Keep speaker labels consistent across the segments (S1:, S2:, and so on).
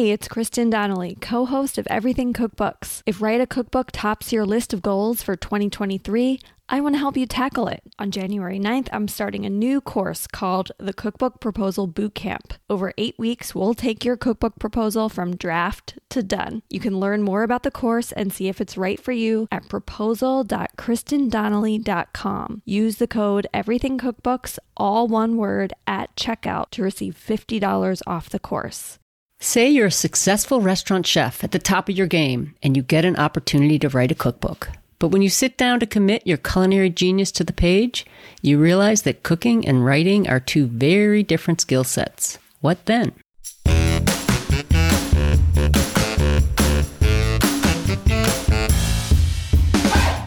S1: Hey, it's Kristin Donnelly, co host of Everything Cookbooks. If Write a Cookbook tops your list of goals for 2023, I want to help you tackle it. On January 9th, I'm starting a new course called the Cookbook Proposal Bootcamp. Over eight weeks, we'll take your cookbook proposal from draft to done. You can learn more about the course and see if it's right for you at proposal.kristindonnelly.com. Use the code EverythingCookbooks, all one word, at checkout to receive $50 off the course.
S2: Say you're a successful restaurant chef at the top of your game and you get an opportunity to write a cookbook. But when you sit down to commit your culinary genius to the page, you realize that cooking and writing are two very different skill sets. What then?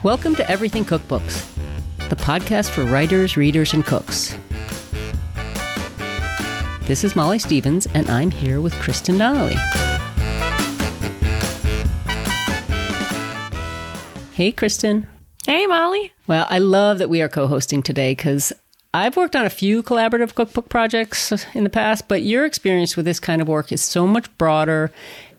S2: Welcome to Everything Cookbooks, the podcast for writers, readers, and cooks. This is Molly Stevens, and I'm here with Kristin Donnelly. Hey, Kristin.
S1: Hey, Molly.
S2: Well, I love that we are co hosting today because I've worked on a few collaborative cookbook projects in the past, but your experience with this kind of work is so much broader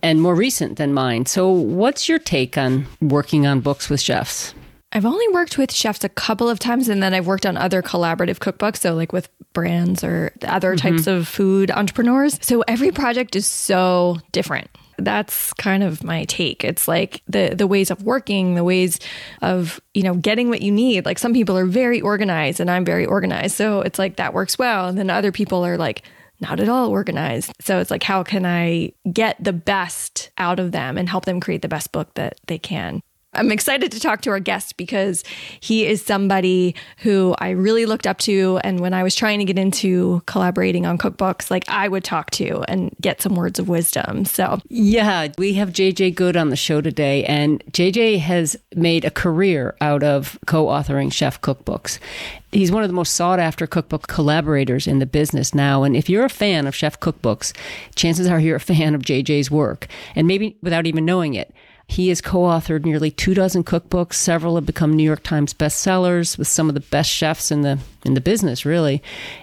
S2: and more recent than mine. So, what's your take on working on books with chefs?
S1: I've only worked with chefs a couple of times, and then I've worked on other collaborative cookbooks. So, like with brands or other mm-hmm. types of food entrepreneurs. So, every project is so different that's kind of my take. It's like the the ways of working, the ways of, you know, getting what you need. Like some people are very organized and I'm very organized. So it's like that works well. And then other people are like not at all organized. So it's like how can I get the best out of them and help them create the best book that they can? I'm excited to talk to our guest because he is somebody who I really looked up to. And when I was trying to get into collaborating on cookbooks, like I would talk to and get some words of wisdom. So,
S2: yeah, we have JJ Goode on the show today. And JJ has made a career out of co authoring chef cookbooks. He's one of the most sought after cookbook collaborators in the business now. And if you're a fan of chef cookbooks, chances are you're a fan of JJ's work. And maybe without even knowing it. He has co authored nearly two dozen cookbooks. Several have become New York Times bestsellers with some of the best chefs in the in the business, really.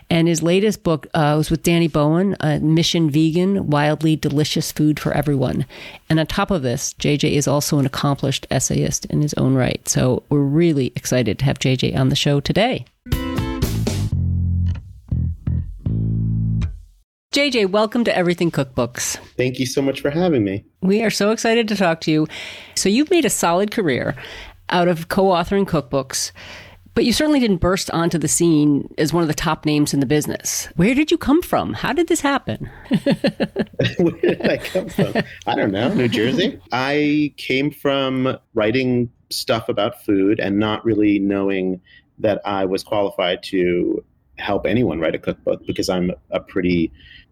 S2: And his latest book uh, was with Danny Bowien, uh, Mission Vegan Wildly Delicious Food for Everyone. And on top of this, JJ is also an accomplished essayist in his own right. So we're really excited to have JJ on the show today. JJ, welcome to Everything Cookbooks.
S3: Thank you so much for having me.
S2: We are so excited to talk to you. So, you've made a solid career out of co authoring cookbooks, but you certainly didn't burst onto the scene as one of the top names in the business. Where did you come from? How did this happen?
S3: Where did I come from? I don't know, New Jersey. I came from writing stuff about food and not really knowing that I was qualified to help anyone write a cookbook because I'm a pretty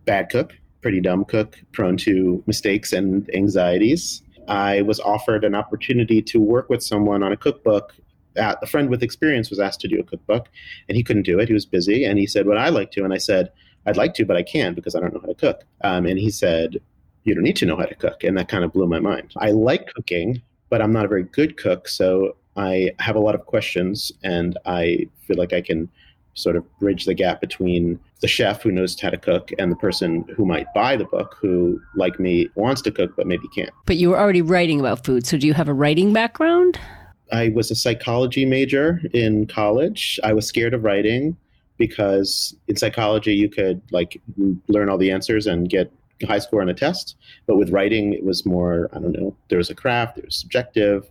S3: bad cook, pretty dumb cook, prone to mistakes and anxieties. I was offered an opportunity to work with someone on a cookbook. a friend with experience was asked to do a cookbook, and he couldn't do it. He was busy, and he said, "Well, I like to," and I said, "I'd like to, but I can't because I don't know how to cook." Um, and he said, "You don't need to know how to cook," and that kind of blew my mind. I like cooking, but I'm not a very good cook, so I have a lot of questions, and I feel like I can sort of bridge the gap between the chef who knows how to cook and the person who might buy the book who like me wants to cook but maybe can't.
S2: But you were already writing about food so do you have a writing background?
S3: I was a psychology major in college. I was scared of writing because in psychology you could like learn all the answers and get a high score on a test but with writing it was more i don't know there was a craft there was subjective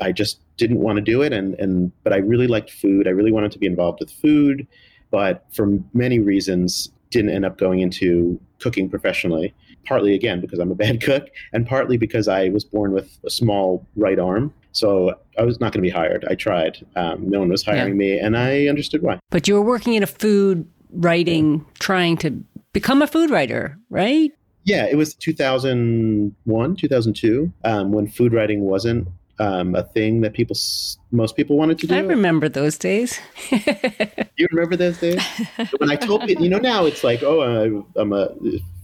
S3: I just didn't want to do it and and but I really liked food. I really wanted to be involved with food, but for many reasons didn't end up going into cooking professionally. Partly again because I'm a bad cook and partly because I was born with a small right arm. So I was not going to be hired. I tried. Um, no one was hiring yeah. me and I understood why.
S2: But you were working in a food writing, trying to become a food writer, right?
S3: Yeah, it was 2001, 2002, um, when food writing wasn't um, a thing that people, most people wanted to do.
S2: I remember those days.
S3: you remember those days? when I told people, you know, now it's like, oh, I'm a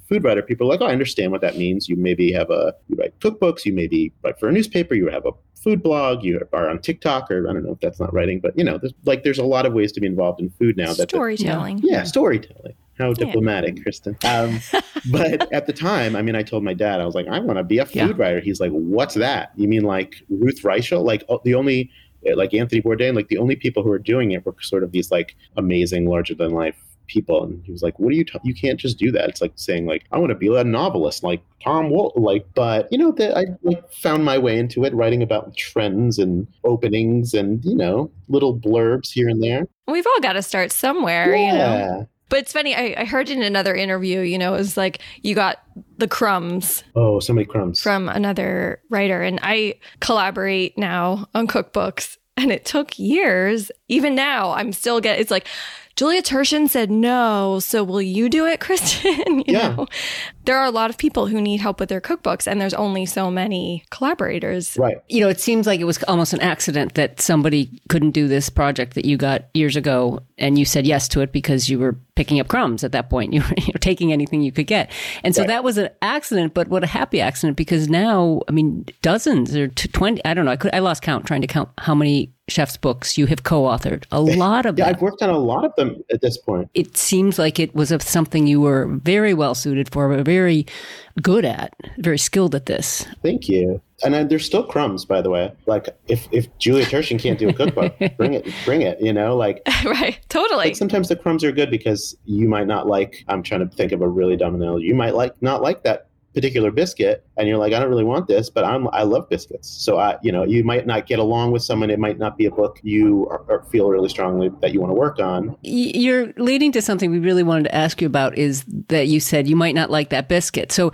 S3: food writer. People are like, oh, I understand what that means. You maybe have a, you write cookbooks, you maybe write for a newspaper, you have a food blog, you are on TikTok, or I don't know if that's not writing, but you know, there's, like there's a lot of ways to be involved in food now.
S1: Storytelling.
S3: That, yeah, storytelling. How diplomatic, Kristin. Um, but at the time, I mean, I told my dad, I was like, I want to be a food
S2: Yeah.
S3: writer. He's like, What's that? You mean like Ruth Reichl? Like oh, the only, like Anthony Bourdain, like the only people who were doing it were sort of these like amazing, larger than life people. And he was like, What are you? T- you can't just do that. It's like saying like, I want to be a novelist, like Tom Wolfe. Like, but you know, that I like found my way into it, writing about trends and openings and you know, little blurbs here and there.
S1: We've all got to start somewhere, you know. But it's funny. I, I heard in another interview, you know, it was like you got the crumbs
S3: Oh, so many crumbs.
S1: from another writer, and I collaborate now on cookbooks, and it took years. Even now, I'm still getting It's like Julia Turshen said no, so will you do it, Kristin? you
S3: Yeah.
S1: know, there are a lot of people who need help with their cookbooks, and there's only so many collaborators.
S3: right.
S2: You know, it seems like it was almost an accident that somebody couldn't do this project that you got years ago, and you said yes to it because you were picking up crumbs at that point. You were, you were taking anything you could get, and so
S3: Right.
S2: that was an accident. But what a happy accident because now, I mean, dozens or t- twenty. I don't know. I could. I lost count trying to count how many chefs' books you have co-authored. A lot of
S3: Yeah,
S2: them.
S3: I've worked on a lot of them at this point.
S2: it seems like it was of something you were very well suited for, but very good at, very skilled at this.
S3: Thank you. And uh, there's still crumbs, by the way. Like if if Julia Turshen can't do a cookbook, bring it, bring it. You know, like
S1: right? Totally.
S3: But sometimes the crumbs are good because you might not like. I'm trying to think of a really dumb analogy. You might like not like that particular biscuit, and you're like, I don't really want this, but I'm I love biscuits. So I, you know, you might not get along with someone. It might not be a book you are, feel really strongly that you want to work on.
S2: You're leading to something we really wanted to ask you about is that you said you might not like that biscuit. So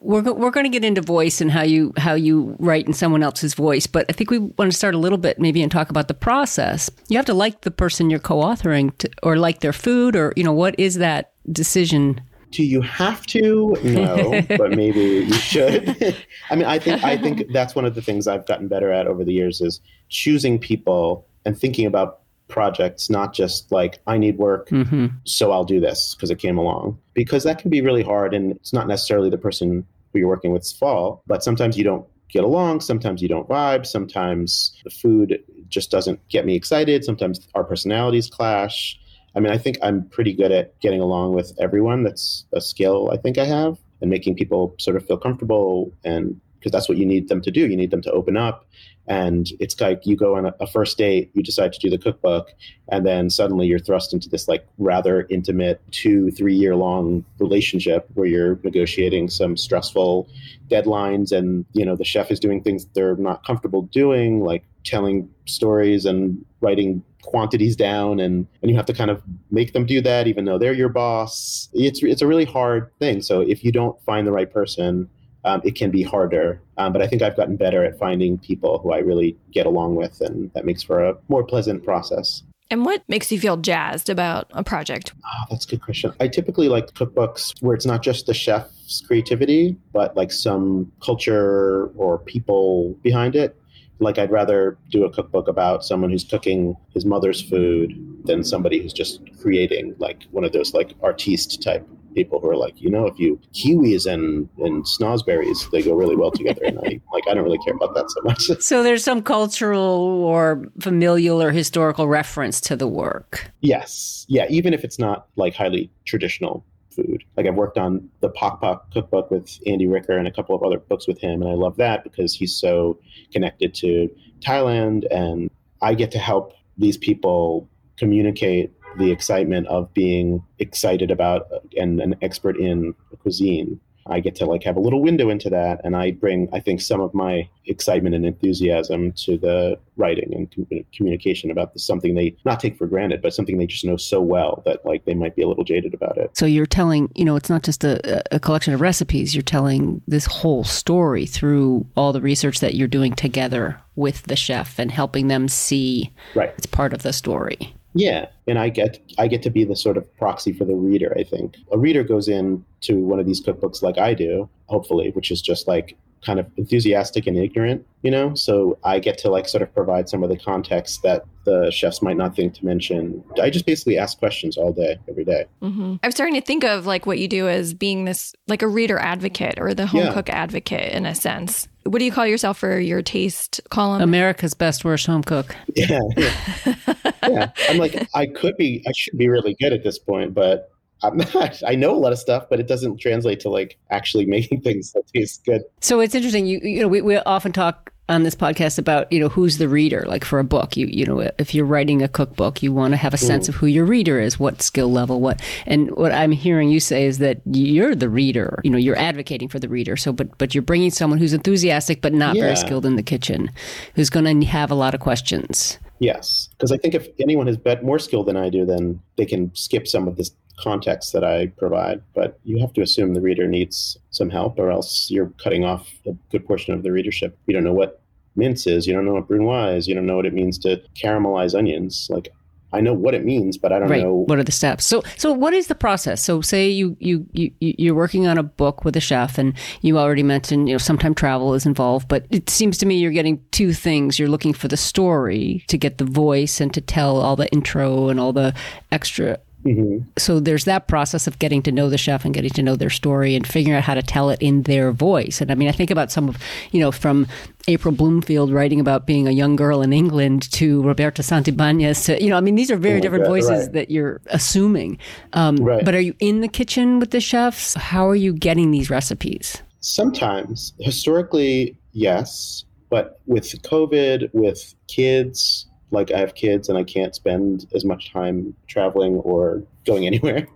S2: we're we're going to get into voice and how you how you write in someone else's voice, but I think we want to start a little bit maybe and talk about the process. You have to like the person you're co-authoring to, or like their food or you know what is that decision?
S3: Do you have to? No, but maybe you should. I mean, I think I think that's one of the things I've gotten better at over the years is choosing people and thinking about projects not just like I need work,
S2: Mm-hmm.
S3: so I'll do this because it came along. Because that can be really hard, and it's not necessarily the person who you're working with's fault. But sometimes you don't get along. Sometimes you don't vibe. Sometimes the food just doesn't get me excited. Sometimes our personalities clash. I mean, I think I'm pretty good at getting along with everyone. That's a skill I think I have, and making people sort of feel comfortable. And because that's what you need them to do, you need them to open up. And it's like you go on a, a first date, you decide to do the cookbook, and then suddenly you're thrust into this like rather intimate two, three year long relationship where you're negotiating some stressful deadlines, and you know the chef is doing things they're not comfortable doing, like telling stories and writing quantities down and and you have to kind of make them do that even though they're your boss it's it's a really hard thing so if you don't find the right person um, it can be harder um, but i think i've gotten better at finding people who i really get along with and that makes for a more pleasant process
S1: And what makes you feel jazzed about a project?
S3: Oh, that's a good question. I typically like cookbooks where it's not just the chef's creativity, but like some culture or people behind it. Like I'd rather do a cookbook about someone who's cooking his mother's food than somebody who's just creating like one of those like artiste type people who are like, you know, if you kiwis and and snozberries, they go really well together. And I like I don't really care about that so much.
S2: So there's some cultural or familial or historical reference to the work.
S3: Yes. Yeah. Even if it's not like highly traditional food. Like I've worked on the Pok Pok cookbook with Andy Ricker and a couple of other books with him. And I love that because he's so connected to Thailand. And I get to help these people communicate the excitement of being excited about and an expert in cuisine. I get to like have a little window into that, and I bring, I think, some of my excitement and enthusiasm to the writing and com- uh, communication about this, something they not take for granted, but something they just know so well that like they might be a little jaded about it.
S2: So you're telling, you know, it's not just a, a collection of recipes. You're telling this whole story through all the research that you're doing together with the chef and helping them see
S3: Right.
S2: it's part of the story.
S3: Yeah, and I get I get to be the sort of proxy for the reader. I think a reader goes in to one of these cookbooks like I do, hopefully, which is just like kind of enthusiastic and ignorant, you know. So I get to like sort of provide some of the context that the chefs might not think to mention. I just basically ask questions all day, every day.
S1: hmm I'm starting to think of like what you do as being this like a reader advocate or the home
S3: Yeah.
S1: cook advocate in a sense. What do you call yourself for your taste column?
S2: America's best worst home cook.
S3: Yeah, yeah. yeah. I'm like I could be, I should be really good at this point, but I'm not. I know a lot of stuff, but it doesn't translate to like actually making things that taste good.
S2: So it's interesting. You you know we, we often talk on this podcast about you know who's the reader like for a book you you know if you're writing a cookbook you want to have a hmm. sense of who your reader is what skill level what and what i'm hearing you say is that you're the reader you know you're advocating for the reader so but but you're bringing someone who's enthusiastic but not
S3: Yeah.
S2: very skilled in the kitchen who's going to have a lot of questions
S3: Yes, because I think if anyone has bet more skill than I do, then they can skip some of this context that I provide. But you have to assume the reader needs some help, or else you're cutting off a good portion of the readership. You don't know what mince is. You don't know what brunoise is. You don't know what it means to caramelize onions. Like I know what it means, but I don't
S2: right.
S3: know.
S2: what are the steps? So so what is the process? So say you you you you- you're working on a book with a chef and you already mentioned you know sometime travel is involved but it seems to me you're getting two things. You're looking for the story to get the voice and to tell all the intro and all the extra
S3: Mhm.
S2: so there's that process of getting to know the chef and getting to know their story and figuring out how to tell it in their voice. And I mean, I think about some of, you know, from April Bloomfield writing about being a young girl in England to Roberto Santibanez to, you know, I mean, these are very
S3: Oh
S2: different
S3: God,
S2: voices
S3: right.
S2: that you're assuming. Um,
S3: Right.
S2: But are you in the kitchen with the chefs? How are you getting these recipes?
S3: Sometimes, historically, yes, but with COVID, with kids, like I have kids and I can't spend as much time traveling or going anywhere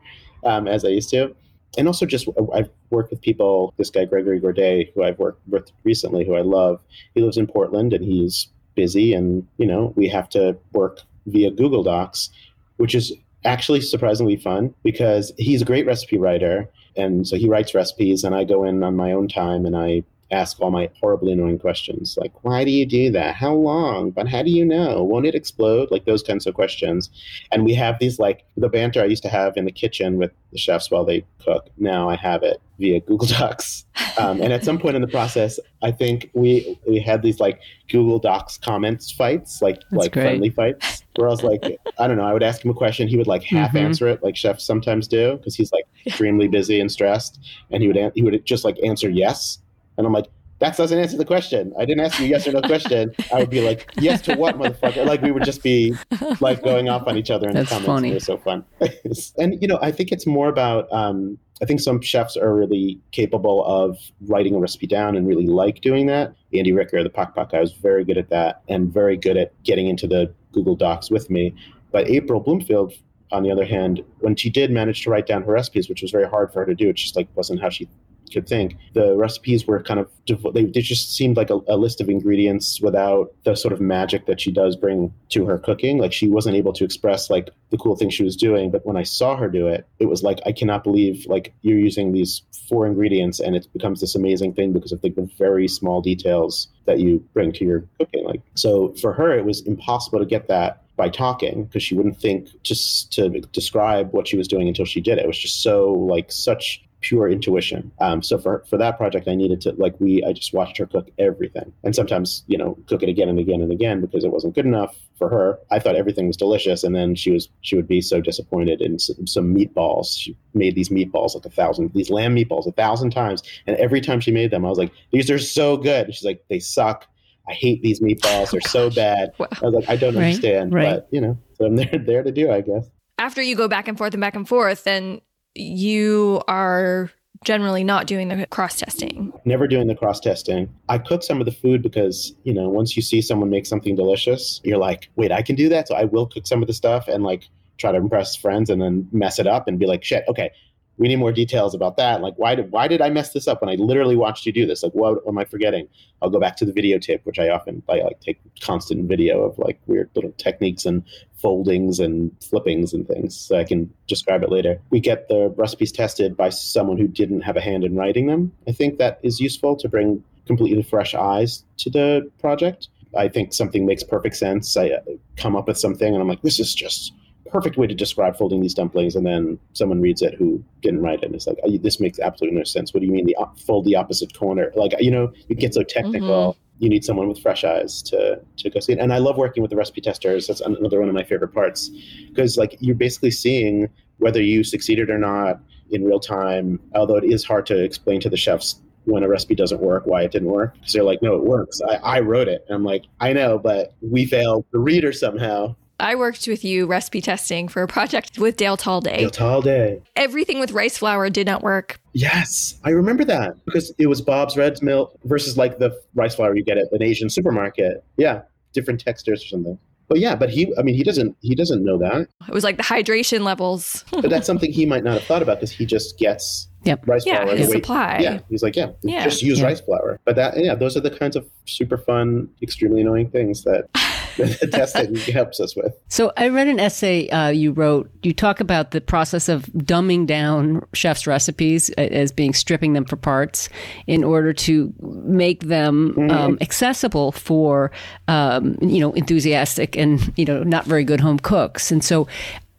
S3: um, as I used to. And also, just I've worked with people. This guy Gregory Gourdet, who I've worked with recently, who I love. He lives in Portland and he's busy, and you know we have to work via Google Docs, which is actually surprisingly fun because he's a great recipe writer and so he writes recipes and i go in on my own time and i ask all my horribly annoying questions like why do you do that? How long? But how do you know? Won't it explode? Like those kinds of questions. And we have these like the banter i used to have in the kitchen with the chefs while they cook. Now i have it via google docs. Um, and at some point in the process i think we we had these like google docs comments fights like like
S2: great.
S3: friendly fights where i was like i don't know i would ask him a question he would like half
S2: Mhm.
S3: answer it like chefs sometimes do because he's like extremely busy and stressed. And he would he would just like answer yes and i'm like that doesn't answer the question i didn't ask you a yes or no question i would be like yes to what motherfucker like we would just be like going off on each other in
S2: That's
S3: the comments
S2: funny.
S3: it was so fun and you know i think it's more about um I think some chefs are really capable of writing a recipe down and really like doing that. Andy Ricker, the Pok Pok guy, was very good at that and very good at getting into the Google Docs with me. But April Bloomfield, on the other hand, when she did manage to write down her recipes, which was very hard for her to do, it just like wasn't how she could think. The recipes were kind of they, just seemed like a, a list of ingredients without the sort of magic that she does bring to her cooking. Like she wasn't able to express like the cool thing she was doing. But when I saw her do it, it was like I cannot believe like you're using these four ingredients and it becomes this amazing thing because of like the very small details that you bring to your cooking. Like so for her, it was impossible to get that by talking because she wouldn't think just to describe what she was doing until she did it. It was just so like such pure intuition. Um, so for for that project, I needed to like we I just watched her cook everything, and sometimes you know cook it again and again and again because it wasn't good enough for her. I thought everything was delicious, and then she was she would be so disappointed in some, some meatballs. She made these meatballs like a thousand these lamb meatballs a thousand times, and every time she made them, I was like, these are so good. And she's like, they suck. I hate these meatballs. They're so bad.
S1: Wow.
S3: I was like, I don't
S2: Right,
S3: understand,
S2: right.
S3: but you know, so I'm there there to do, I guess.
S1: After you go back and forth and back and forth, then you are generally not doing the cross testing.
S3: never doing the cross testing. I cook some of the food because, you know, once you see someone make something delicious, you're like, wait, I can do that. So I will cook some of the stuff and like try to impress friends and then mess it up and be like, shit, okay, we need more details about that. Like, why did why did I mess this up when I literally watched you do this? Like, what am I forgetting? I'll go back to the videotape, which I often I like take constant video of like weird little techniques and foldings and flippings and things, so I can describe it later. We get the recipes tested by someone who didn't have a hand in writing them. I think that is useful to bring completely fresh eyes to the project. I think something makes perfect sense. I uh, come up with something and I'm like, this is just perfect way to describe folding these dumplings and then someone reads it who didn't write it and it's like "Oh, this makes absolutely no sense what do you mean the op- fold the opposite corner like you know you get so technical mm-hmm. you need someone with fresh eyes to to go see it and i love working with the recipe testers that's another one of my favorite parts because like you're basically seeing whether you succeeded or not in real time although it is hard to explain to the chefs when a recipe doesn't work, why it didn't work. Because they're like, no, it works. I, I wrote it. And I'm like, I know, but we failed the reader somehow.
S1: I worked with you recipe testing for a project with Dale Talde.
S3: Dale Talde.
S1: Everything with rice flour did not work.
S3: Yes, I remember that because it was Bob's Red Mill versus like the rice flour you get at an Asian supermarket. Yeah, different textures or something. But yeah, but he, I mean, he doesn't, he doesn't know that.
S1: It was like the hydration levels.
S3: but that's something he might not have thought about because he just gets
S2: Yep.
S3: rice
S1: Yeah,
S3: flour.
S1: his supply.
S3: Yeah, he's like, yeah,
S1: Yeah.
S3: just use
S2: Yeah.
S3: rice flour. But that, yeah, those are the kinds of super fun, extremely annoying things that the testing helps us with.
S2: So I read an essay uh, you wrote. You talk about the process of dumbing down chefs' recipes uh, as being stripping them for parts in order to make them um, accessible for um, you know enthusiastic and you know not very good home cooks. And so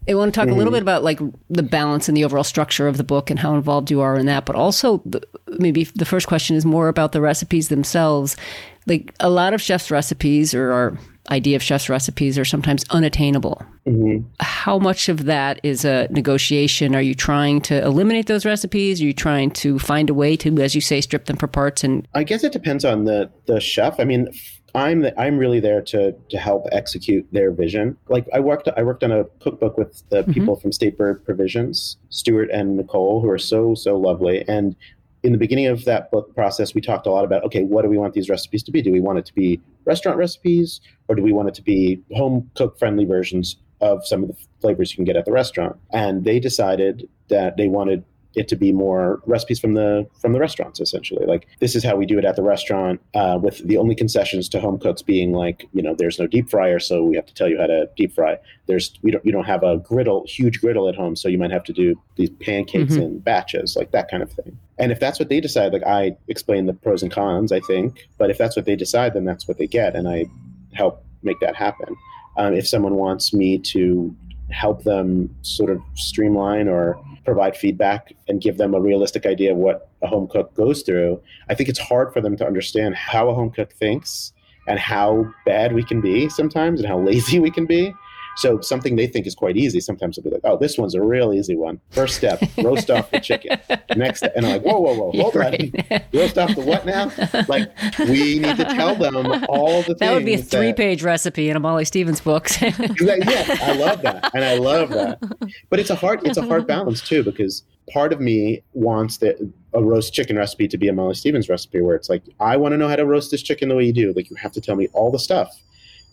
S2: I want to talk a little bit about like the balance and the overall structure of the book and how involved you are in that. But also, the, maybe the first question is more about the recipes themselves. Like a lot of chefs' recipes or our idea of chefs' recipes are sometimes unattainable. Mm-hmm. How much of that is a negotiation? Are you trying to eliminate those recipes? Are you trying to find a way to, as you say, strip them for parts? And
S3: I guess it depends on the the chef. I mean, I'm the, I'm really there to to help execute their vision. Like I worked I worked on a cookbook with the mm-hmm. people from State Bird Provisions, Stuart and Nicole, who are so so lovely. And in the beginning of that book process, we talked a lot about okay, what do we want these recipes to be? Do we want it to be restaurant recipes, or do we want it to be home cook friendly versions of some of the flavors you can get at the restaurant? And they decided that they wanted it to be more recipes from the from the restaurants essentially. Like this is how we do it at the restaurant uh, with the only concessions to home cooks being like you know there's no deep fryer so we have to tell you how to deep fry. There's we don't you don't have a griddle huge griddle at home so you might have to do these pancakes in batches like that kind of thing. And if that's what they decide like i explain the pros and cons i think but if that's what they decide then that's what they get and i help make that happen. Um, if someone wants me to help them sort of streamline or provide feedback and give them a realistic idea of what a home cook goes through, I think it's hard for them to understand how a home cook thinks and how bad we can be sometimes and how lazy we can be. So something they think is quite easy, sometimes they'll be like, "Oh, this one's a real easy one. First step: roast off the chicken." Next, and I'm like, "Whoa, whoa, whoa, hold
S2: Right.
S3: on, roast off the what now?" Like we need to tell them all the things.
S2: that would be a three page recipe in a Molly Stevens book.
S3: yeah, I love that, and I love that. But it's a hard, it's a hard balance too because part of me wants that a roast chicken recipe to be a Molly Stevens recipe, where it's like I want to know how to roast this chicken the way you do. Like you have to tell me all the stuff.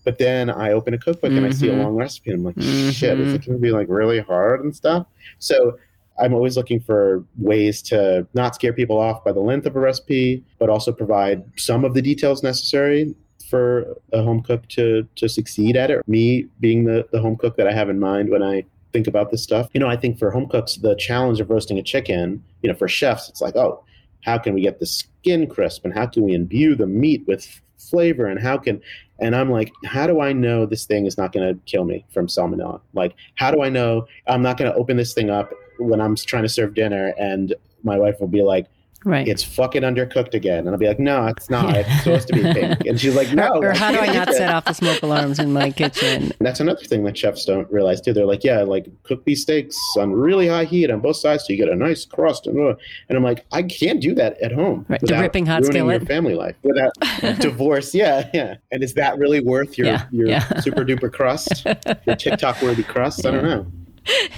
S3: But then I open a cookbook and I see a
S2: Mhm.
S3: long recipe, and I'm like, shit, is it going to be like really hard and stuff? So. I'm always looking for ways to not scare people off by the length of a recipe, but also provide some of the details necessary for a home cook to to succeed at it. Me being the, the home cook that I have in mind when I think about this stuff. You know, I think for home cooks, the challenge of roasting a chicken, you know, for chefs, it's like, oh, how can we get the skin crisp and how can we imbue the meat with flavor and how can and I'm like, how do I know this thing is not going to kill me from salmonella? Like, how do I know I'm not going to open this thing up when I'm trying to serve dinner and my wife will be like,
S2: right.
S3: it's fucking undercooked again. And I'll be like, no, it's not. It's supposed to be pink. And she's like, no.
S2: or, or how do I not set off the smoke alarms in my kitchen?
S3: And that's another thing that chefs don't realize too. They're like, yeah, like cook these steaks on really high heat on both sides so you get a nice crust. And, uh, and I'm like, I can't do that at home.
S2: Right, the ripping hot
S3: ruining
S2: skillet.
S3: Your family life without divorce. Yeah, yeah. And is that really worth your
S2: Yeah,
S3: your
S2: yeah.
S3: super duper crust, your TikTok worthy crust? I don't know.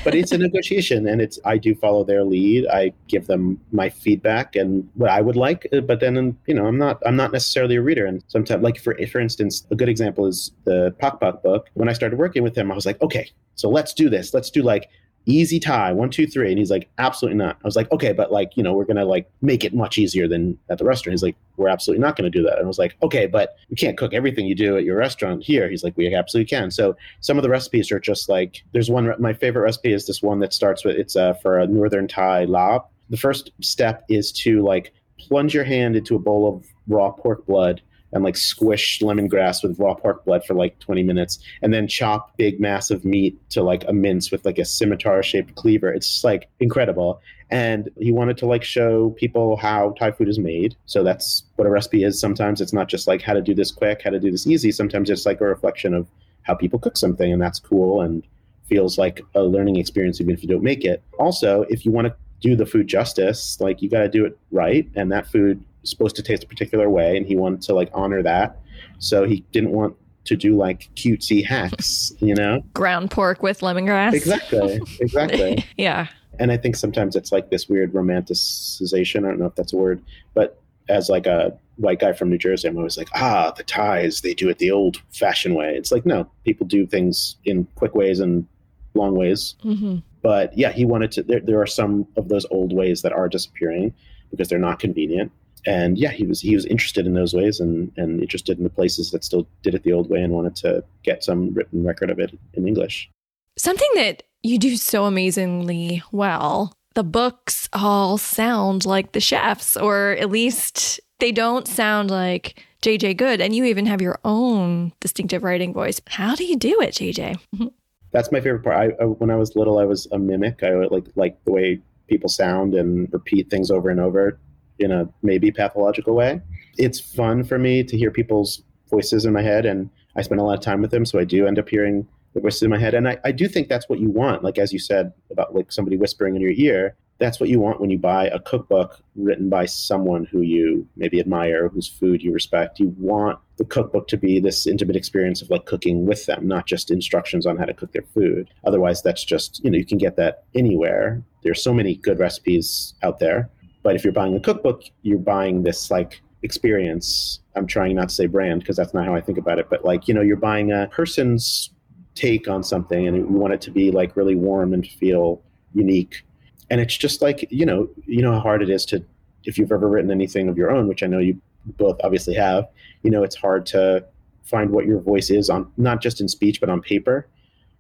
S3: But it's a negotiation, and it's I do follow their lead. I give them my feedback and what I would like, uh, but then you know I'm not I'm not necessarily a reader. And sometimes, like for for instance, a good example is the Pok book. When I started working with him, I was like, okay, so let's do this. Let's do like easy Thai one two three, and he's like, absolutely not. I was like, okay, but like you know we're gonna like make it much easier than at the restaurant. He's like, we're absolutely not gonna do that. And I was like, okay, but you can't cook everything you do at your restaurant here. He's like, we absolutely can. So some of the recipes are just like there's one. My favorite recipe is this one that starts with it's uh, for a northern Thai larb. The first step is to like plunge your hand into a bowl of raw pork blood and like squish lemongrass with raw pork blood for like 20 minutes and then chop big massive meat to like a mince with like a scimitar shaped cleaver. It's just like incredible. And he wanted to like show people how thai food is made. So that's what a recipe is sometimes. It's not just like how to do this quick how to do this easy. Sometimes it's like a reflection of how people cook something and that's cool and feels like a learning experience even if you don't make it. Also if you want to do the food justice like you got to do it right and that food supposed to taste a particular way and he wanted to like honor that so he didn't want to do like cutesy hacks, you know?
S1: Ground pork with lemongrass.
S3: Exactly. Exactly.
S1: yeah.
S3: And I think sometimes it's like this weird romanticization. I don't know if that's a word, but as like a white guy from New Jersey, I'm always like, ah, the Thais, they do it the old fashioned way. It's like, no, people do things in quick ways and long ways.
S1: hmm
S3: But yeah, he wanted to, there, there are some of those old ways that are disappearing because they're not convenient. And yeah, he was he was interested in those ways and, and interested in the places that still did it the old way and wanted to get some written record of it in English.
S1: Something that you do so amazingly well. The books all sound like the chefs, or at least they don't sound like JJ Goode. And you even have your own distinctive writing voice. How do you do it, JJ?
S3: That's my favorite part. I, I when I was little, I was a mimic. I like like the way people sound and repeat things over and over in a maybe pathological way. It's fun for me to hear people's voices in my head, and I spend a lot of time with them, so I do end up hearing the voices in my head. And I, I do think that's what you want. Like as you said about like somebody whispering in your ear, that's what you want when you buy a cookbook written by someone who you maybe admire, whose food you respect. You want the cookbook to be this intimate experience of like cooking with them, not just instructions on how to cook their food. Otherwise, that's just, you know, you can get that anywhere. There's so many good recipes out there. But if you're buying a cookbook, you're buying this like experience. I'm trying not to say brand because that's not how I think about it, but like, you know, you're buying a person's take on something and you want it to be like really warm and feel unique. And it's just like, you know, you know how hard it is to if you've ever written anything of your own, which I know you both obviously have, you know, it's hard to find what your voice is on not just in speech but on paper.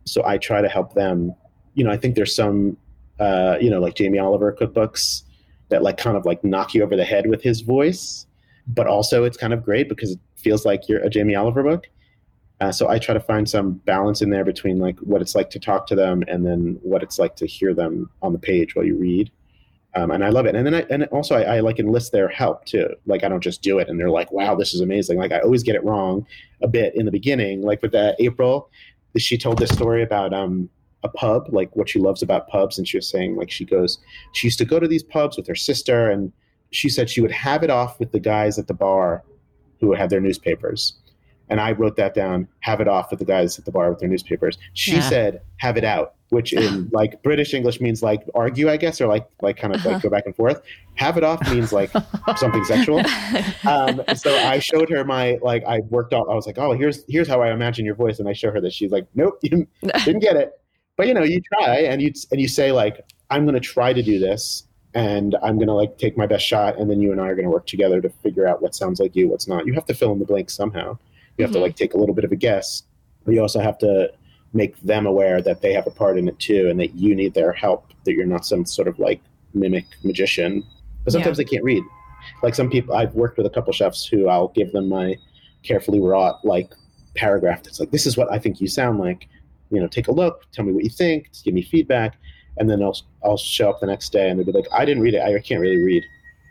S3: So I try to help them. You know, I think there's some uh, you know, like Jamie Oliver cookbooks that like kind of like knock you over the head with his voice, but also it's kind of great because it feels like you're a Jamie Oliver book. Uh, so I try to find some balance in there between like what it's like to talk to them and then what it's like to hear them on the page while you read. Um, and I love it. And then I, and also I, I like enlist their help too. Like I don't just do it and they're like, wow, this is amazing. Like I always get it wrong a bit in the beginning. Like with that April, she told this story about um, a pub, like what she loves about pubs. And she was saying like she goes, she used to go to these pubs with her sister and she said she would have it off with the guys at the bar who had their newspapers. And I wrote that down, have it off with the guys at the bar with their newspapers. She
S2: Yeah.
S3: said, have it out, which in like British English means like argue, I guess, or like like kind of like go back and forth. Have it off means like something sexual. Um, so I showed her my like I worked out. I was like, oh, here's here's how I imagine your voice, and I show her that she's like, nope, didn't get it. But you know, you try and you and you say like, I'm going to try to do this, and I'm going to like take my best shot, and then you and I are going to work together to figure out what sounds like you, what's not. You have to fill in the blanks somehow. You have
S1: Mhm.
S3: to like take a little bit of a guess, but you also have to make them aware that they have a part in it too, and that you need their help. That you're not some sort of like mimic magician. But sometimes they can't read. Like some people, I've worked with a couple chefs who I'll give them my carefully wrought like paragraph that's like, this is what I think you sound like. You know, take a look, tell me what you think, give me feedback, and then I'll I'll show up the next day and they'll be like, I didn't read it. I can't really read.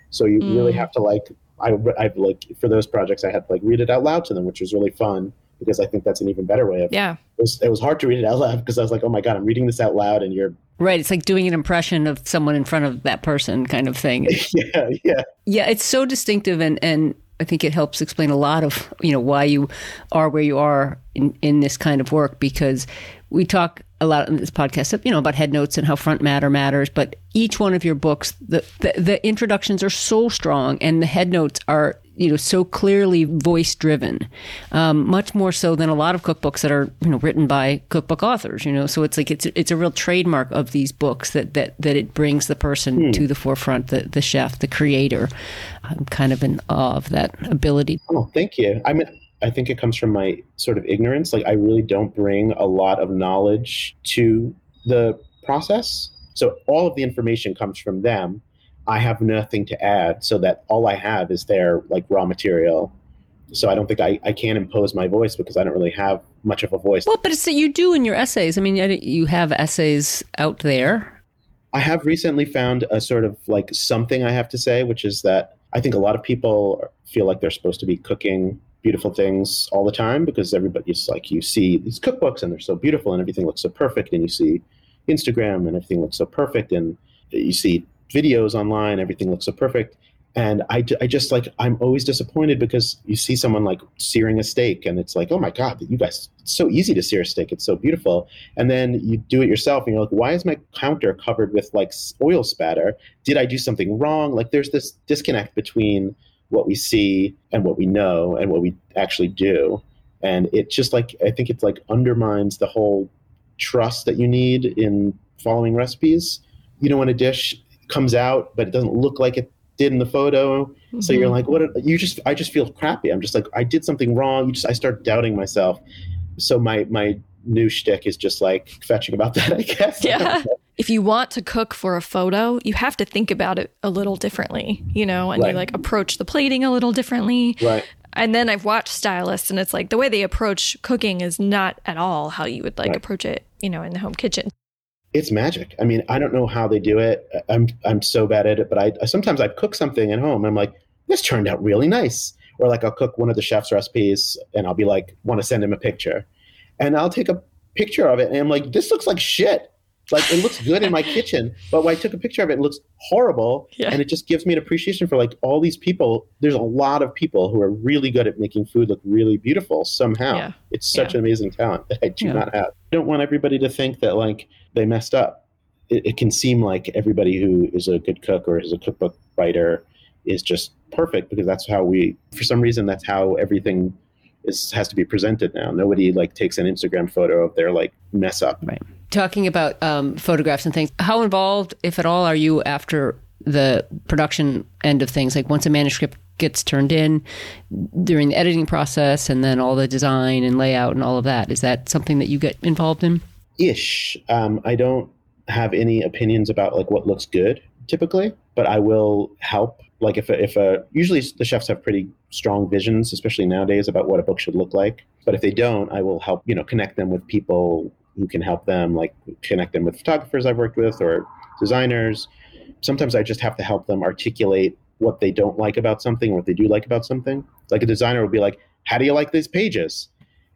S3: So you really
S1: Mm.
S3: have to like I I've like for those projects I had to like read it out loud to them, which was really fun because I think that's an even better way of.
S1: yeah.
S3: It was, it was hard to read it out loud because I was like, oh my god, I'm reading this out loud, and you're
S2: Right. It's like doing an impression of someone in front of that person kind of thing.
S3: yeah yeah
S2: Yeah, it's so distinctive and and I think it helps explain a lot of, you know, why you are where you are in, in this kind of work because we talk a lot in this podcast, you know, about head notes and how front matter matters, but each one of your books, the, the the introductions are so strong and the head notes are, you know, so clearly voice driven, um, much more so than a lot of cookbooks that are, you know, written by cookbook authors, you know. So it's like it's it's a real trademark of these books that that that it brings the person to the forefront, the the chef, the creator. I'm kind of in awe of that ability.
S3: Oh, thank you. I mean, I think it comes from my sort of ignorance. Like, I really don't bring a lot of knowledge to the process. So, all of the information comes from them. I have nothing to add, so that all I have is their like raw material. So, I don't think I, I can impose my voice because I don't really have much of a voice.
S2: Well, but it's that you do in your essays. I mean, you have essays out there.
S3: I have recently found a sort of like something I have to say, which is that I think a lot of people feel like they're supposed to be cooking beautiful things all the time because everybody's like, you see these cookbooks and they're so beautiful and everything looks so perfect, and you see Instagram and everything looks so perfect, and you see videos online, everything looks so perfect. And I, I just like, I'm always disappointed because you see someone like searing a steak and it's like, oh my God, you guys, it's so easy to sear a steak. It's so beautiful. And then you do it yourself and you're like, why is my counter covered with like oil spatter? Did I do something wrong? Like there's this disconnect between what we see and what we know and what we actually do. And it just like, I think it's like undermines the whole trust that you need in following recipes. You know, when a dish comes out, but it doesn't look like it did in the photo. Mm-hmm. So you're like, what? You just, I just feel crappy. I'm just like, I did something wrong. You just, I start doubting myself. So my, my new shtick is just like fetching about that, I guess.
S1: Yeah. If you want to cook for a photo, you have to think about it a little differently, you know, and right. you like approach the plating a little differently.
S3: Right.
S1: And then I've watched stylists and it's like the way they approach cooking is not at all how you would like right. approach it, you know, in the home kitchen
S3: it's magic. I mean, I don't know how they do it. I'm I'm so bad at it, but I sometimes I cook something at home. I'm like, this turned out really nice. Or like I'll cook one of the chef's recipes and I'll be like, want to send him a picture, and I'll take a picture of it and I'm like, this looks like shit. Like it looks good in my kitchen, but when I took a picture of it, it looks horrible, yeah. and it just gives me an appreciation for like all these people. There's a lot of people who are really good at making food look really beautiful. Somehow, yeah. it's such yeah. an amazing talent that I do not have. I don't want everybody to think that like they messed up. It, it, can seem like everybody who is a good cook or is a cookbook writer is just perfect because that's how we, for some reason, that's how everything is has to be presented now. Nobody like takes an Instagram photo of their like mess up.
S2: Right. Talking about um, photographs and things, how involved, if at all, are you after the production end of things? Like once a manuscript gets turned in during the editing process and then all the design and layout and all of that. Is that something that you get involved in?
S3: ish. Um, I don't have any opinions about like what looks good typically, but I will help. Like if a, if a usually the chefs have pretty strong visions, especially nowadays about what a book should look like. But if they don't, I will help you know connect them with people who can help them, like connect them with photographers I've worked with or designers. Sometimes I just have to help them articulate what they don't like about something or what they do like about something. Like a designer will be like, "How do you like these pages?"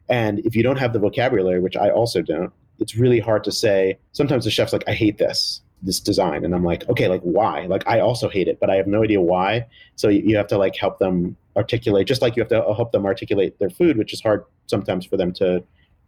S3: And if you don't have the vocabulary, which I also don't, it's really hard to say. Sometimes the chef's like, I hate this this design and i'm like okay like why like i also hate it but i have no idea why so you have to like help them articulate just like you have to uh, help them articulate their food which is hard sometimes for them to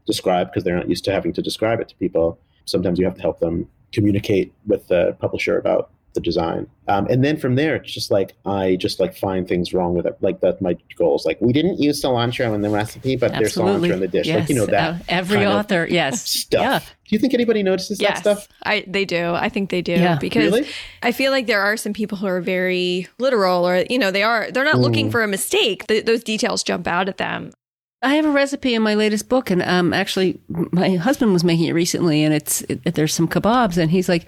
S3: describe because they're not used to having to describe it to people sometimes you have to help them communicate with the publisher about the design. Um, and then from there, it's just like I just like find things wrong with it. Like that's my goals. Like we didn't use cilantro in the recipe, but Absolutely. there's cilantro in the dish.
S2: Yes.
S3: Like you know that. Uh,
S2: every author, yes,
S3: stuff. Yeah. Do you think anybody notices yes, that stuff?
S1: I they do. I think they do yeah. because really? I feel like there are some people who are very literal, or you know, they are they're not mm. looking for a mistake. The, those details jump out at them.
S2: I have a recipe in my latest book, and um, actually, my husband was making it recently, and it's it, there's some kebabs, and he's like,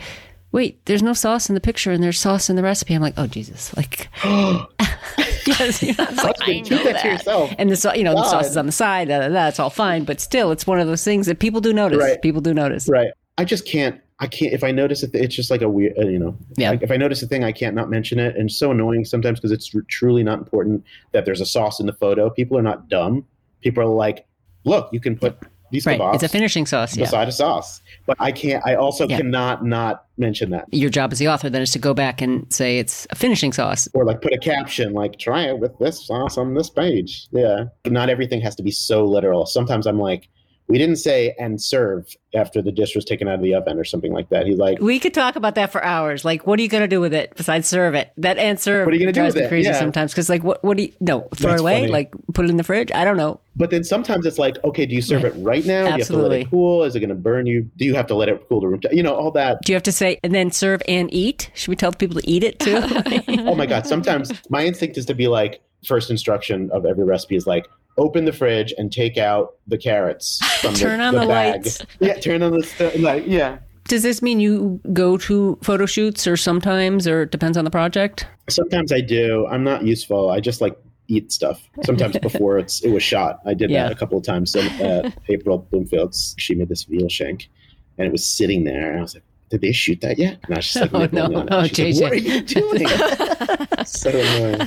S2: wait, there's no sauce in the picture and there's sauce in the recipe. I'm like, oh Jesus, like, yes, you know, like, I know that. yourself. And the sauce, you know God. the sauce is on the side. That's all fine, but still, it's one of those things that people do notice. Right. People do notice.
S3: Right. I just can't. I can't. If I notice it, it's just like a weird. Uh, you know. Yeah. Like if I notice a thing, I can't not mention it, and it's so annoying sometimes because it's truly not important that there's a sauce in the photo. People are not dumb. People are like, look, you can put these right. kebabs.
S2: It's a finishing sauce.
S3: Yeah. Beside a sauce. But I can't, I also yeah. cannot not mention that.
S2: Your job as the author then is to go back and say it's a finishing sauce.
S3: Or like put a caption, like try it with this sauce on this page. Yeah. Not everything has to be so literal. Sometimes I'm like, we didn't say and serve after the dish was taken out of the oven or something like that. He's like,
S2: we could talk about that for hours. Like, what are you going to do with it besides serve it? That answer
S3: what are you going to do with
S2: it? Crazy yeah. sometimes because like, what what do you no throw That's it away? Funny. Like put it in the fridge? I don't know.
S3: But then sometimes it's like, okay, do you serve it right now? Absolutely. Do you have to let it cool? Is it going to burn you? Do you have to let it cool to room? You know, all that.
S2: Do you have to say and then serve and eat? Should we tell people to eat it too?
S3: oh my god! Sometimes my instinct is to be like, first instruction of every recipe is like open the fridge and take out the carrots from
S2: turn
S3: the,
S2: on
S3: the,
S2: the
S3: bag.
S2: lights.
S3: Yeah, turn on the st- like yeah.
S2: Does this mean you go to photo shoots or sometimes, or it depends on the project?
S3: Sometimes I do. I'm not useful. I just like eat stuff. Sometimes before it's it was shot. I did yeah. that a couple of times. So uh, April Bloomfield's she made this veal shank, and it was sitting there. And I was like, did they shoot that yet? And I was just like, oh, no, no. Oh, JJ. Like, what are you doing? so annoying.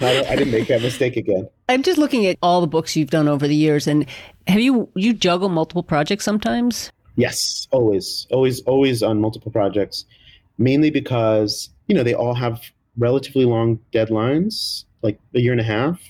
S3: I, I, didn't make that mistake again.
S2: I'm just looking at all the books you've done over the years, and have you you juggle multiple projects sometimes?
S3: Yes, always, always, always on multiple projects. Mainly because you know they all have relatively long deadlines, like a year and a half,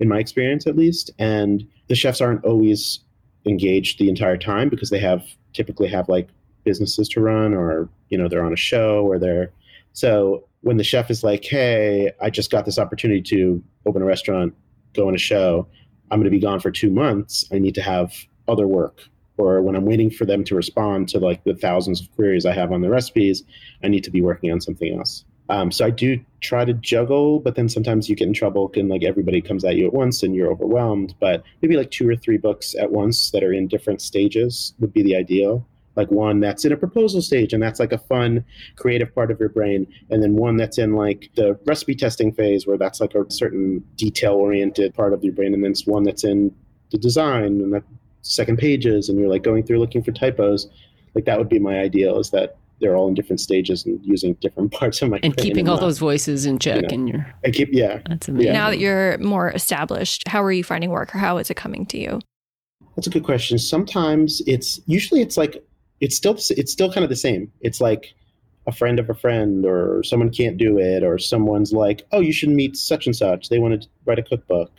S3: in my experience at least. And the chefs aren't always engaged the entire time because they have typically have like businesses to run or you know they're on a show or they're so when the chef is like hey i just got this opportunity to open a restaurant go on a show i'm going to be gone for two months i need to have other work or when i'm waiting for them to respond to like the thousands of queries i have on the recipes i need to be working on something else um, so I do try to juggle, but then sometimes you get in trouble and like everybody comes at you at once and you're overwhelmed. But maybe like two or three books at once that are in different stages would be the ideal. Like one that's in a proposal stage and that's like a fun creative part of your brain, and then one that's in like the recipe testing phase where that's like a certain detail oriented part of your brain, and then it's one that's in the design and the second pages, and you're like going through looking for typos. Like that would be my ideal is that they're all in different stages and using different parts of my
S2: and keeping all not, those voices in check and you know, in your
S3: I keep yeah.
S2: That's amazing.
S1: now that you're more established how are you finding work or how is it coming to you?
S3: That's a good question. Sometimes it's usually it's like it's still it's still kind of the same it's like a friend of a friend or someone can't do it or someone's like oh you should meet such and such they want to write a cookbook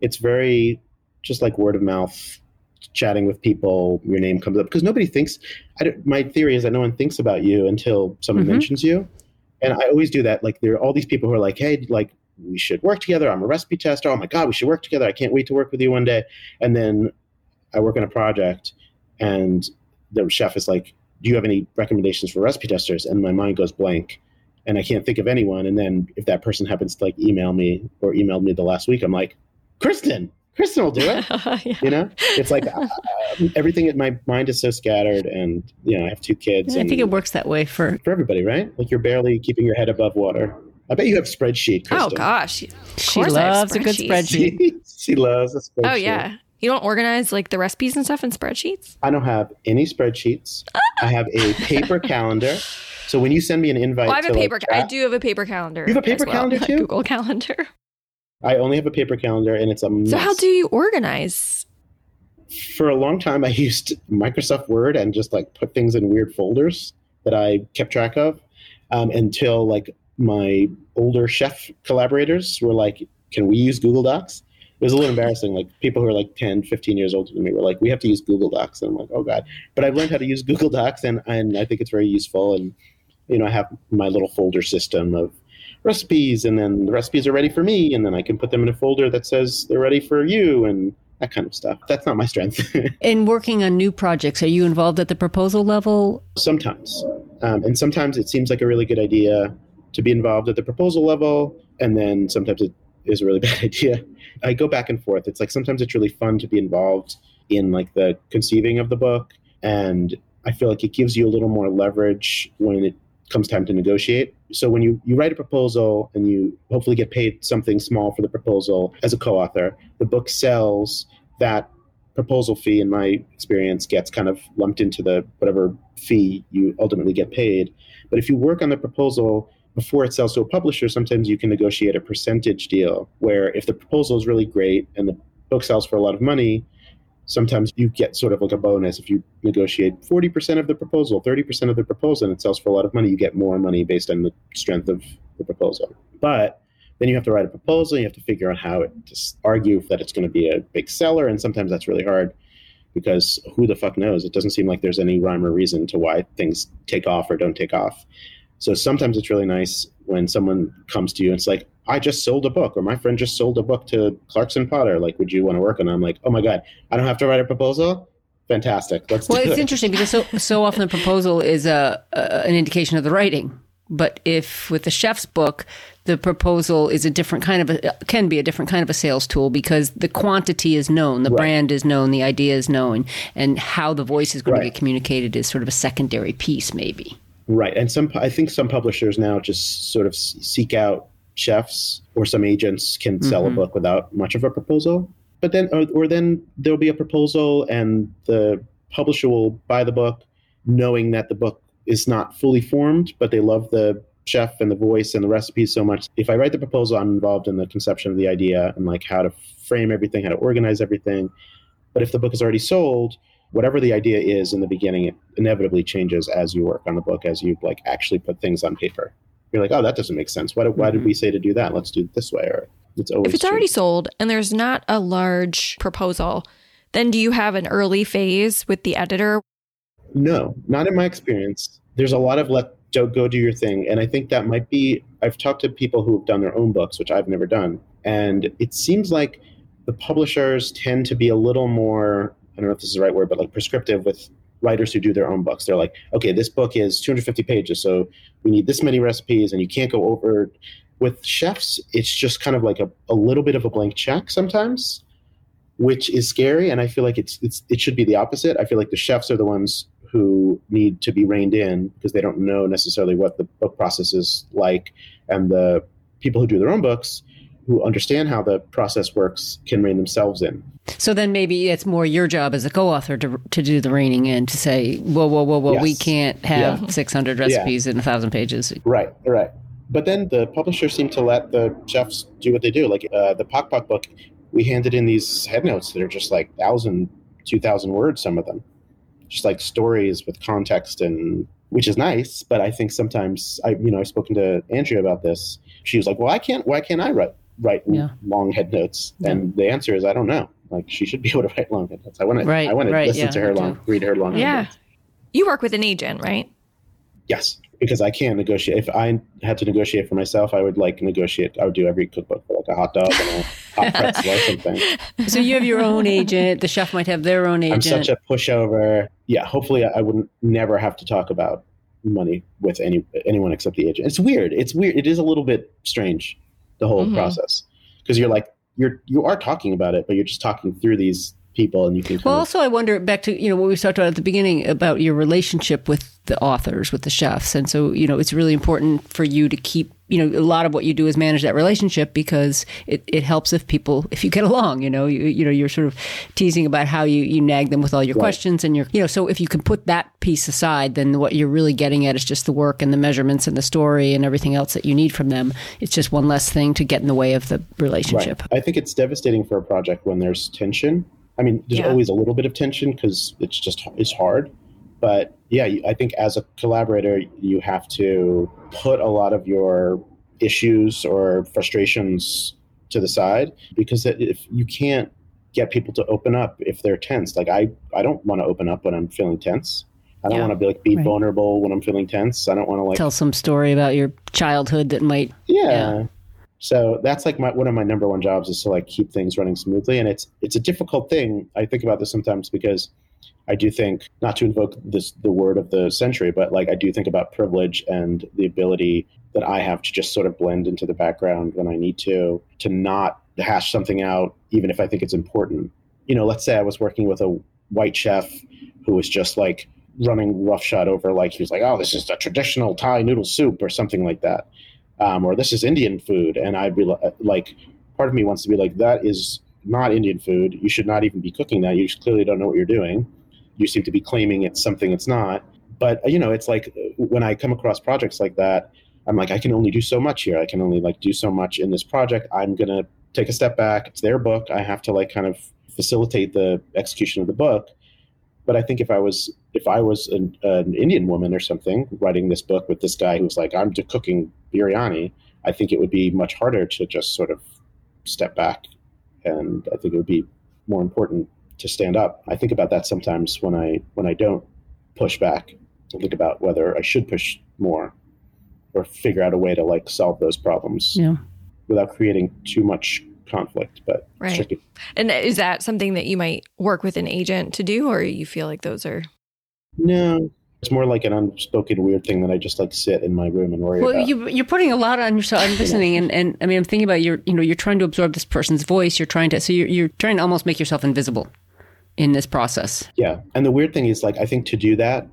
S3: it's very just like word of mouth chatting with people, your name comes up because nobody thinks. my theory is that no one thinks about you until someone mm-hmm. mentions you, and I always do that. Like there are all these people who are like, "Hey, like we should work together. I'm a recipe tester. Oh my god, we should work together. I can't wait to work with you one day." And then I work on a project, and the chef is like, "Do you have any recommendations for recipe testers?" And my mind goes blank. And I can't think of anyone. And then if that person happens to like email me or emailed me the last week, I'm like, Kristin, Kristin will do it. yeah. You know, it's like uh, everything in my mind is so scattered, and you know, I have two kids.
S2: I think it works that way for
S3: for everybody, right? Like you're barely keeping your head above water. I bet you have spreadsheet.
S1: Kristin. Oh gosh,
S2: she loves a good spreadsheet.
S3: She, she loves a spreadsheet.
S1: Oh yeah. You don't organize like the recipes and stuff in spreadsheets?
S3: I don't have any spreadsheets. I have a paper calendar. So when you send me an invite,
S1: well, I have
S3: a
S1: paper.
S3: Like,
S1: I do have a paper calendar.
S3: You have a paper
S1: well,
S3: calendar too.
S1: Google Calendar.
S3: I only have a paper calendar and it's a mess.
S1: So how do you organize?
S3: For a long time I used Microsoft Word and just like put things in weird folders that I kept track of um, until like my older chef collaborators were like, can we use Google Docs? It was a little embarrassing. Like people who are like 10, 15 years older than me were like, we have to use Google Docs. And I'm like, oh God. But I've learned how to use Google Docs and, and I think it's very useful. And, you know, I have my little folder system of recipes and then the recipes are ready for me and then I can put them in a folder that says they're ready for you and that kind of stuff. That's not my strength.
S2: in working on new projects, are you involved at the proposal level?
S3: Sometimes. Um, and sometimes it seems like a really good idea to be involved at the proposal level. And then sometimes it is a really bad idea. I go back and forth. It's like sometimes it's really fun to be involved in like the conceiving of the book. And I feel like it gives you a little more leverage when it comes time to negotiate. So when you, you write a proposal and you hopefully get paid something small for the proposal as a co-author, the book sells that proposal fee in my experience gets kind of lumped into the whatever fee you ultimately get paid. But if you work on the proposal before it sells to a publisher, sometimes you can negotiate a percentage deal where if the proposal is really great and the book sells for a lot of money, sometimes you get sort of like a bonus. If you negotiate 40% of the proposal 30% of the proposal and it sells for a lot of money you get more money based on the strength of the proposal. But then you have to write a proposal you have to figure out how just argue that it's going to be a big seller and sometimes that's really hard because who the fuck knows? It doesn't seem like there's any rhyme or reason to why things take off or don't take off so sometimes it's really nice when someone comes to you and it's like, I just sold a book, or my friend just sold a book to Clarkson Potter. Like, would you want to work on it? I'm like, oh my God, I don't have to write a proposal? Fantastic. Let's
S2: well, it's
S3: it.
S2: interesting because so so often the proposal is a, a, an indication of the writing. But if with the chef's book, the proposal is a different kind of a can be a different kind of a sales tool because the quantity is known, the right. brand is known, the idea is known, and how the voice is going right. to get communicated is sort of a secondary piece, maybe.
S3: Right, and some I think some publishers now just sort of seek out chefs, or some agents can sell mm-hmm. a book without much of a proposal. But then, or, or then there'll be a proposal, and the publisher will buy the book, knowing that the book is not fully formed, but they love the chef and the voice and the recipes so much. If I write the proposal, I'm involved in the conception of the idea and like how to frame everything, how to organize everything. But if the book is already sold, whatever the idea is in the beginning, it inevitably changes as you work on the book, as you like actually put things on paper. You're like, oh, that doesn't make sense. Why, did- why did we mm-hmm. say to do that? Let's do it this way. Or it's always
S1: If it's
S3: true.
S1: already sold and there's not a large proposal, then do you have an early phase with the editor?
S3: No, not in my experience. There's a lot of let go do your thing, and I think that might be. I've talked to people who have done their own books, which I've never done, and it seems like the publishers tend to be a little more. I don't know if this is the right word, but like prescriptive with writers who do their own books. They're like, okay, this book is 250 pages, so we need this many recipes, and you can't go over. With chefs, it's just kind of like a, a little bit of a blank check sometimes, which is scary. And I feel like it's, it's it should be the opposite. I feel like the chefs are the ones who need to be reined in because they don't know necessarily what the book process is like, and the people who do their own books who understand how the process works can rein themselves in.
S2: So then maybe it's more your job as a co-author to to do the reining in to say, whoa, whoa, whoa, whoa, we can't have
S3: Yeah.
S2: 600 recipes in a thousand pages.
S3: Right, right. But then the publishers seem to let the chefs do what they do. Like uh, the Pock Pok book, we handed in these headnotes that are just like 1,000, 2,000 words, some of them. Just like stories with context and which is nice, but I think sometimes I you know, I've spoken to Andrea about this. She was like, Well, I can't why can't I write write
S2: Yeah.
S3: long head notes?
S2: Yeah.
S3: And the answer is I don't know. Like she should be able to write long head notes. I wanna I wanna listen
S2: yeah,
S3: to her long
S2: too.
S3: read her long
S1: Yeah.
S3: notes.
S1: You work with an agent, right?
S3: Yes, because I can't negotiate. If I had to negotiate for myself, I would like negotiate. I would do every cookbook for like a hot dog and a hot pretzel or something.
S2: So you have your own agent. The chef might have their own agent.
S3: I'm such a pushover. Yeah, hopefully I wouldn't never have to talk about money with any anyone except the agent. It's weird. It's weird. It is a little bit strange the whole
S1: Mhm.
S3: process because you're like you're you are talking about it, but you're just talking through these people, and you can.
S2: Well,
S3: of,
S2: also, I wonder back to you know what we talked about at the beginning about your relationship with the authors, with the chefs, and so you know it's really important for you to keep you know a lot of what you do is manage that relationship because it, it helps if people if you get along. You know, you you know you're sort of teasing about how you you nag them with all your questions and your you know so if you can put that piece aside, then what you're really getting at is just the work and the measurements and the story and everything else that you need from them. It's just one less thing to get in the way of the relationship.
S3: Right. I think it's devastating for a project when there's tension. I mean, there's
S1: Yeah.
S3: always a little bit of tension because it's just it's hard. But yeah, I think as a collaborator, you have to put a lot of your issues or frustrations to the side because if you can't get people to open up if they're tense, like I, I don't want to open up when I'm feeling tense. I don't
S1: Yeah.
S3: want to be like be
S2: Right.
S3: vulnerable when I'm feeling tense. I don't want to like
S2: Tell some story about your childhood that might
S3: yeah.
S2: Yeah.
S3: So that's like my one of my number one jobs is to like keep things running smoothly, and it's it's a difficult thing. I think about this sometimes because I do think not to invoke this the word of the century, but like I do think about privilege and the ability that I have to just sort of blend into the background when I need to to not hash something out, even if I think it's important. You know, let's say I was working with a white chef who was just like running roughshod over like he was like, oh, this is the traditional Thai noodle soup or something like that um, or this is Indian food, and I'd be li- like, part of me wants to be like, that is not Indian food. You should not even be cooking that. You clearly don't know what you're doing. You seem to be claiming it's something it's not. But you know, it's like when I come across projects like that, I'm like, I can only do so much here. I can only like do so much in this project. I'm gonna take a step back. It's their book. I have to like kind of facilitate the execution of the book. But I think if I was if I was an, an Indian woman or something writing this book with this guy who's like I'm cooking biryani, I think it would be much harder to just sort of step back, and I think it would be more important to stand up. I think about that sometimes when I when I don't push back. I think about whether I should push more or figure out a way to like solve those problems
S2: Yeah.
S3: without creating too much conflict. But
S1: Right.
S3: it's tricky.
S1: And is that something that you might work with an agent to do, or you feel like those are?
S3: No, it's more like an unspoken weird thing that I just like sit in my room and worry
S2: Well,
S3: about.
S2: you, you're putting a lot on yourself. I'm listening, and, and I mean, I'm thinking about your, you know, you're trying to absorb this person's voice. You're trying to, so you're, you're trying to almost make yourself invisible in this process.
S3: Yeah, and the weird thing is, like, I think to do that,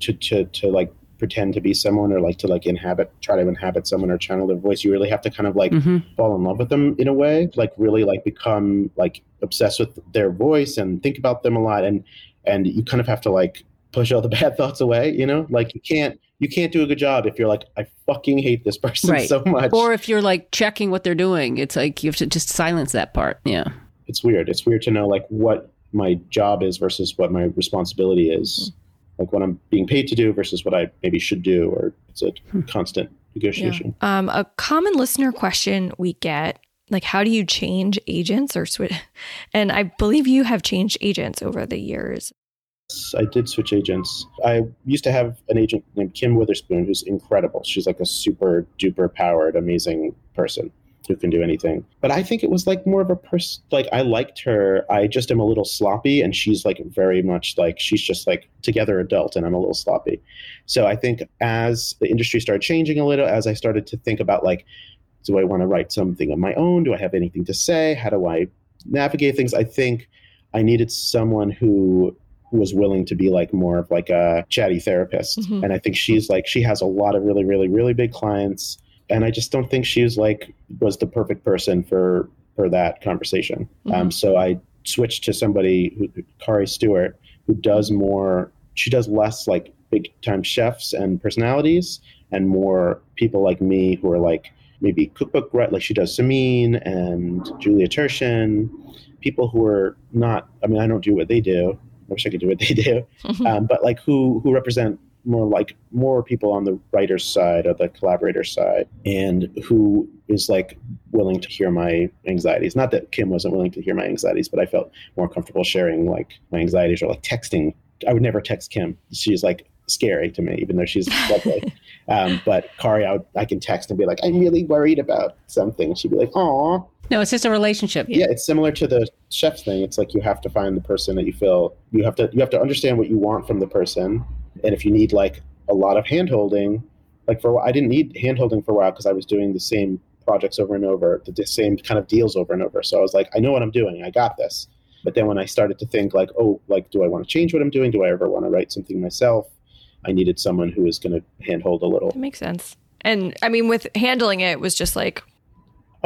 S3: to to to like pretend to be someone or like to like inhabit, try to inhabit someone or channel their voice, you really have to kind of like
S2: hmm
S3: fall in love with them in a way, like really like become like obsessed with their voice and think about them a lot, and and you kind of have to like push all the bad thoughts away, you know, like you can't you can't do a good job if you're like I fucking hate this person
S2: Right.
S3: so much.
S2: Or if you're like checking what they're doing, it's like you have to just silence that part. Yeah.
S3: it's weird. It's weird to know like what my job is versus what my responsibility is. Like what I'm being paid to do versus what I maybe should do, or it's a constant negotiation.
S1: Um, a common listener question we get like how do you change agents or switch and i believe you have changed agents over the years
S3: I did switch agents. I used to have an agent named Kim Witherspoon who's incredible. She's like a super duper powered, amazing person who can do anything. But I think it was like more of a person, like I liked her. I just am a little sloppy, and she's like very much like she's just like together adult, and I'm a little sloppy. So I think as the industry started changing a little, as I started to think about like, do I want to write something of my own? Do I have anything to say? How do I navigate things? I think I needed someone who was willing to be like more of like a chatty therapist.
S1: Mhm.
S3: And I think she's like she has a lot of really, really, really big clients. And I just don't think she was like was the perfect person for for that conversation. Um,
S1: Mhm.
S3: so I switched to somebody who Kari Stuart, who does more she does less like big time chefs and personalities and more people like me who are like maybe cookbook right like she does Samin and Julia Turshen, people who are not I mean I don't do what they do. I wish I could do what they do um, but like who who represent more like more people on the writer's side or the collaborator side and who is like willing to hear my anxieties? Not that kim wasn't willing to hear my anxieties but i felt more comfortable sharing like my anxieties or like texting. I would never text kim. She's like scary to me even though she's lovely. Um, but kari I, would, I can text and be like i'm really worried about something. She'd be like oh
S2: No, it's just a relationship.
S3: yeah it's similar to the chef thing. It's like you have to find the person that you feel you have to you have to understand what you want from the person. And if you need like a lot of handholding, like for a while, i didn't need handholding for a while because i was doing the same projects over and over the, the same kind of deals over and over. So i was like i know what i'm doing. I got this. But then when i started to think like oh like do i want to change what i'm doing? Do i ever want to write something myself? I needed someone who was going to handhold a little.
S1: That makes sense. And I mean, with handling it, it was just like,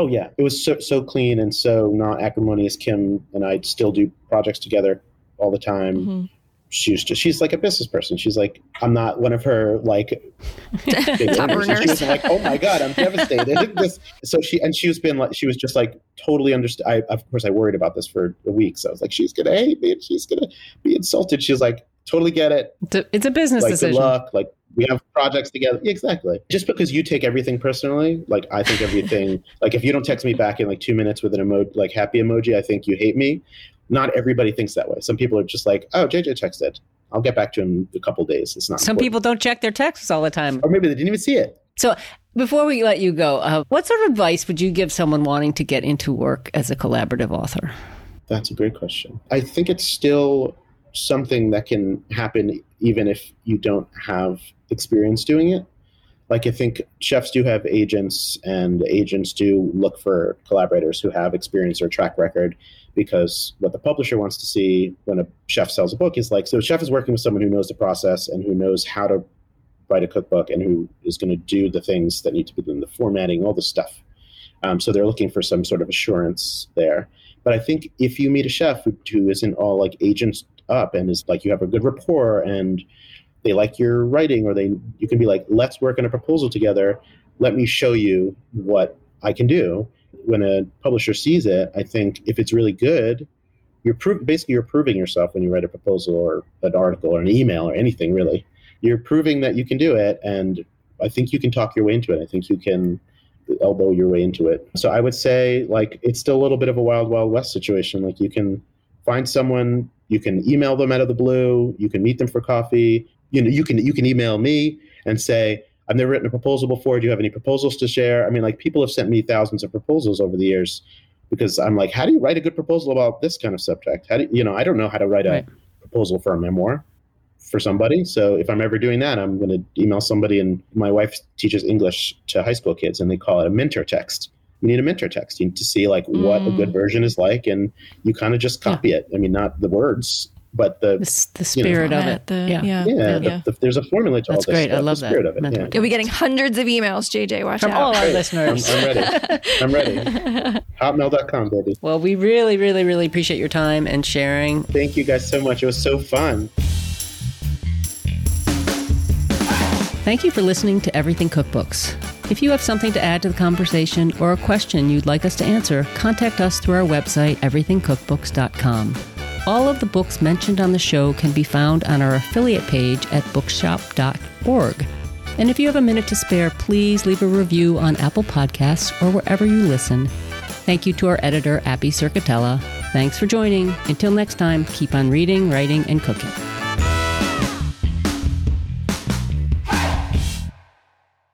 S3: Oh yeah, it was so so clean and so not acrimonious. Kim and I still do projects together all the time.
S1: mhm.
S3: She's just she's like a business person. She's like I'm not one of her like
S1: Top
S3: earners. She wasn't like oh my god I'm devastated. this, so she and she was been like she was just like totally understand. I of course I worried about this for a week. So I was like she's gonna hate me and she's gonna be insulted. She's like totally get it.
S2: It's a, it's a business
S3: Like
S2: decision.
S3: good luck. Like we have projects together. Exactly. Just because you take everything personally, like I think everything. like if you don't text me back in like two minutes with an emoji, like happy emoji, I think you hate me. Not everybody thinks that way. Some people are just like, oh, JJ texted. I'll get back to him in a couple days. It's not.
S2: Some
S3: important.
S2: people don't check their texts all the time.
S3: or maybe they didn't even see it.
S2: So before we let you go, uh, what sort of advice would you give someone wanting to get into work as a collaborative author?
S3: That's a great question. I think it's still something that can happen even if you don't have experience doing it. Like I think chefs do have agents, and agents do look for collaborators who have experience or track record. Because what the publisher wants to see when a chef sells a book is like, so a chef is working with someone who knows the process and who knows how to write a cookbook and who is going to do the things that need to be done, the formatting, all the stuff. Um, so they're looking for some sort of assurance there. But I think if you meet a chef who, who isn't all like agents up and is like you have a good rapport and they like your writing or they you can be like let's work on a proposal together. Let me show you what i can do. When a publisher sees it i think if it's really good you're pro- basically you're proving yourself when you write a proposal or an article or an email or anything really. You're proving that you can do it and i think you can talk your way into it. I think you can elbow your way into it. So i would say like it's still a little bit of a wild wild west situation. Like you can find someone you can email them out of the blue you can meet them for coffee you know you can you can email me and say i've never written a proposal before. Do you have any proposals to share? I mean like people have sent me thousands of proposals over the years because i'm like how do you write a good proposal about this kind of subject? How do you know i don't know how to write a
S2: Right.
S3: proposal for a memoir for somebody. So if i'm ever doing that i'm going to email somebody and my wife teaches english to high school kids and they call it a mentor text. You need a mentor text. You need to see like what a
S1: Mm.
S3: good version is like and you kind of just copy it. I mean not the words but the
S2: The, s- the
S3: You know,
S2: spirit of it.
S1: the-
S2: yeah.
S1: yeah.
S3: yeah,
S1: Yeah.
S3: The, there's a formula to
S2: That's
S3: all this
S2: great. I love
S3: the spirit
S2: that.
S3: of it. Yeah.
S1: You'll be getting hundreds of emails, JJ. Watch
S2: From
S1: out.
S2: all our
S3: Great.
S2: listeners.
S3: I'm, I'm ready. I'm ready. Hotmail.com, baby.
S2: Well, we really, really, really appreciate your time and sharing.
S3: Thank you guys so much. It was so fun.
S2: Thank you for listening to Everything Cookbooks. If you have something to add to the conversation or a question you'd like us to answer, contact us through our website, everythingcookbooks.com. All of the books mentioned on the show can be found on our affiliate page at bookshop.org. And if you have a minute to spare, please leave a review on Apple Podcasts or wherever you listen. Thank you to our editor, Abby Cerquitella. Thanks for joining. Until next time, keep on reading, writing, and cooking.